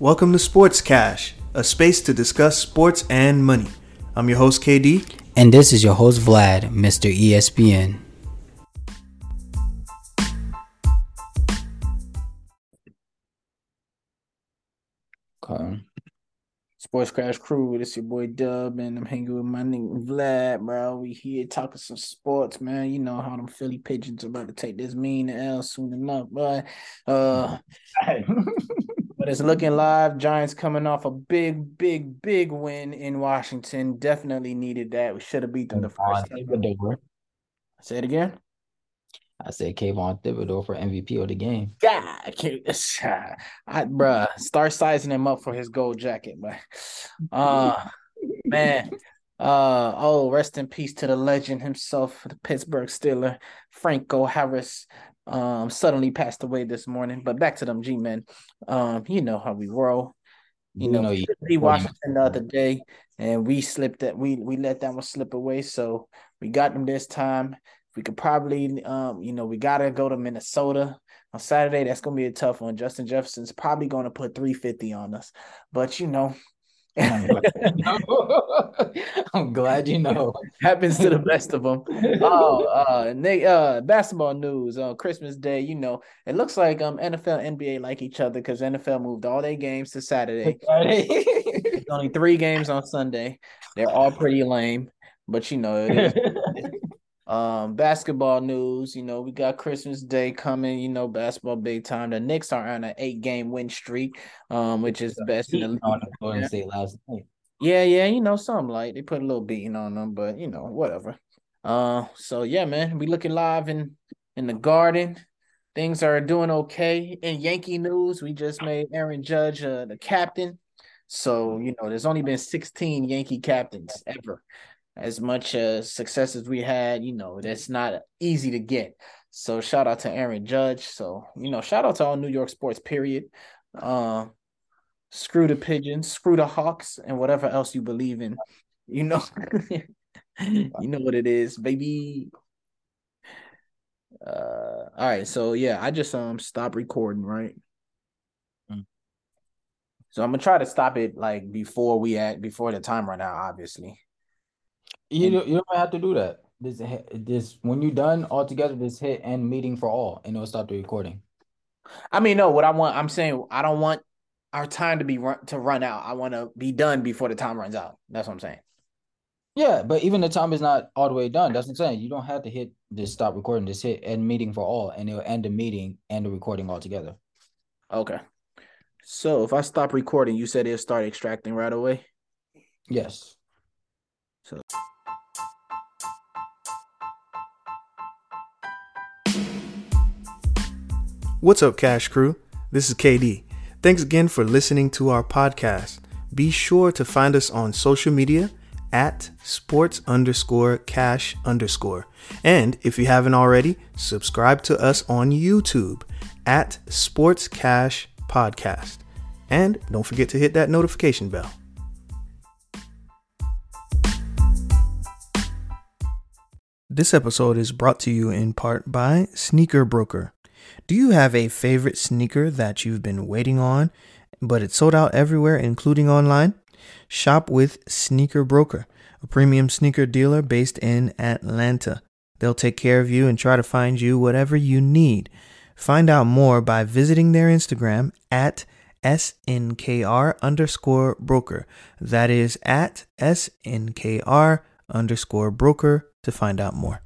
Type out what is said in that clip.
Welcome to Sports Cash, a space to discuss sports and money. I'm your host, KD. And this is your host, Vlad, Mr. ESPN. Okay. Sports Cash Crew, this your boy Dub, and I'm hanging with my nigga Vlad, bro. We here talking some sports, man. You know how them Philly pigeons about to take this mean L soon enough, but uh but it's looking live. Giants coming off a big, big, big win in Washington. Definitely needed that. We should have beat them the first time. Say it again. I said Kayvon Thibodeaux for MVP of the game. God, I, bruh, start sizing him up for his gold jacket, but uh man. Uh oh, rest in peace to the legend himself, the Pittsburgh Steeler, Franco Harris. Um, suddenly passed away this morning. But back to them G men. Um, you know how we roll. You, you know, know we Washington the other day, and we slipped that we we let that one slip away. So we got them this time. We could probably, um, you know, we gotta go to Minnesota on Saturday. That's gonna be a tough one. Justin Jefferson's probably gonna put 350 on us, but you know. I'm glad you know. Happens to the best of them. Oh, uh, Nick, uh, basketball news on uh, Christmas Day. You know, it looks like um NFL, NBA like each other because NFL moved all their games to Saturday. only three games on Sunday. They're all pretty lame, but you know, um, basketball news, you know, we got Christmas Day coming, you know, basketball big time. The Knicks are on an eight game win streak, um, which is the best in the league. Golden State last night. Yeah, yeah, you know, some like they put a little beating on them, but you know, whatever. Uh, so yeah, man, we looking live in in the garden. Things are doing okay. In Yankee news, we just made Aaron Judge uh, the captain. So, you know, there's only been 16 Yankee captains ever as much as success as we had, you know, that's not easy to get. So shout out to Aaron Judge. So, you know, shout out to all New York sports, period. Uh, screw the pigeons, screw the hawks, and whatever else you believe in. You know, you know what it is, baby. Uh all right, so yeah, I just um stopped recording, right? Mm. So I'm gonna try to stop it like before we act before the time run out, obviously. You don't, you don't have to do that. This this when you're done altogether, just hit end meeting for all, and it'll stop the recording. I mean, no. What I want, I'm saying, I don't want our time to be run to run out. I want to be done before the time runs out. That's what I'm saying. Yeah, but even the time is not all the way done. That's what I'm saying. You don't have to hit just stop recording. Just hit end meeting for all, and it'll end the meeting and the recording altogether. Okay. So if I stop recording, you said it'll start extracting right away. Yes. What's up, Cash Crew? This is KD. Thanks again for listening to our podcast. Be sure to find us on social media at sports underscore cash underscore. And if you haven't already, subscribe to us on YouTube at Sports Cash Podcast. And don't forget to hit that notification bell. This episode is brought to you in part by Sneaker Broker. Do you have a favorite sneaker that you've been waiting on, but it's sold out everywhere, including online? Shop with Sneaker Broker, a premium sneaker dealer based in Atlanta. They'll take care of you and try to find you whatever you need. Find out more by visiting their Instagram at SNKR underscore broker. That is at SNKR underscore broker to find out more.